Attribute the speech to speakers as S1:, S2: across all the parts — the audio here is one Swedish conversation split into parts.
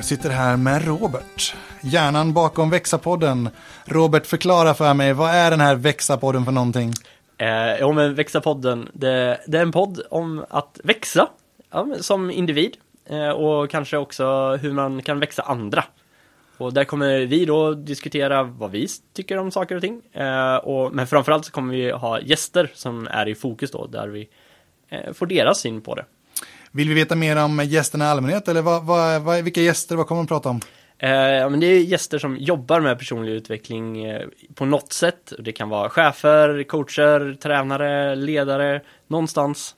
S1: Jag sitter här med Robert, hjärnan bakom Växa-podden. Robert, förklara för mig, vad är den här Växa-podden för någonting?
S2: Eh, jo, men Växa-podden, det, det är en podd om att växa ja, som individ eh, och kanske också hur man kan växa andra. Och där kommer vi då diskutera vad vi tycker om saker och ting. Eh, och, men framförallt så kommer vi ha gäster som är i fokus då, där vi eh, får deras syn på det.
S1: Vill vi veta mer om gästerna i allmänhet eller vad, vad, vad, vilka gäster, vad kommer de prata om?
S2: Eh, men det är gäster som jobbar med personlig utveckling eh, på något sätt. Det kan vara chefer, coacher, tränare, ledare, någonstans.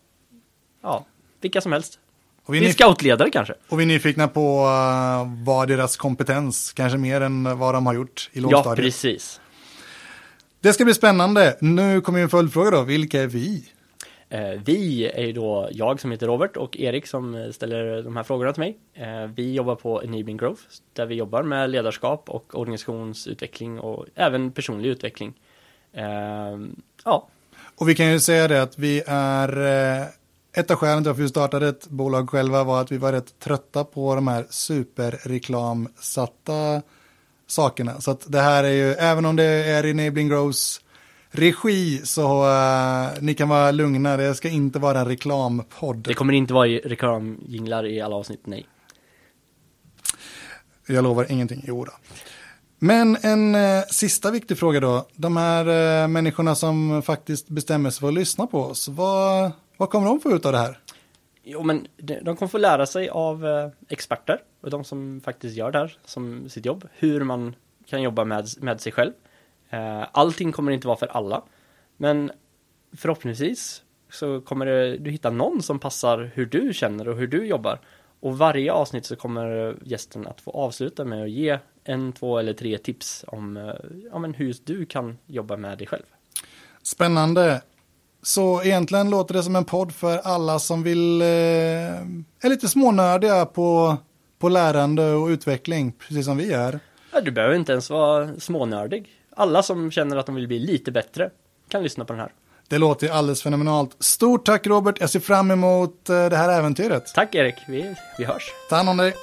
S2: Ja, vilka som helst.
S1: Och vi,
S2: är
S1: nyf-
S2: scoutledare kanske.
S1: och vi är nyfikna på uh, vad deras kompetens, kanske mer än vad de har gjort i
S2: Ja,
S1: lågstadiet.
S2: precis.
S1: det ska bli spännande. Nu kommer en följdfråga då, vilka är vi?
S2: Eh, vi är ju då jag som heter Robert och Erik som ställer de här frågorna till mig. Eh, vi jobbar på Enabling Growth där vi jobbar med ledarskap och organisationsutveckling och även personlig utveckling. Eh, ja,
S1: Och vi kan ju säga det att vi är, ett av skälen till att vi startade ett bolag själva var att vi var rätt trötta på de här superreklamsatta sakerna. Så att det här är ju, även om det är Enabling Growths regi så eh, ni kan vara lugna, det ska inte vara en reklampodd.
S2: det kommer inte vara reklamjinglar i alla avsnitt, nej.
S1: Jag lovar ingenting, jo då. Men en eh, sista viktig fråga då. De här eh, människorna som faktiskt bestämmer sig för att lyssna på oss, vad, vad kommer de få ut av det här?
S2: Jo, men de, de kommer få lära sig av eh, experter och de som faktiskt gör det här som sitt jobb, hur man kan jobba med, med sig själv. Eh, allting kommer inte vara för alla, men förhoppningsvis så kommer du hitta någon som passar hur du känner och hur du jobbar. Och varje avsnitt så kommer gästen att få avsluta med att ge en, två eller tre tips om eh, ja, men hur du kan jobba med dig själv.
S1: Spännande. Så egentligen låter det som en podd för alla som vill, eh, är lite smånördiga på, på lärande och utveckling, precis som vi är.
S2: Ja, du behöver inte ens vara smånördig. Alla som känner att de vill bli lite bättre kan lyssna på den här.
S1: Det låter ju alldeles fenomenalt. Stort tack Robert, jag ser fram emot eh, det här äventyret.
S2: Tack Erik, vi, vi hörs.
S1: Ta hand om dig.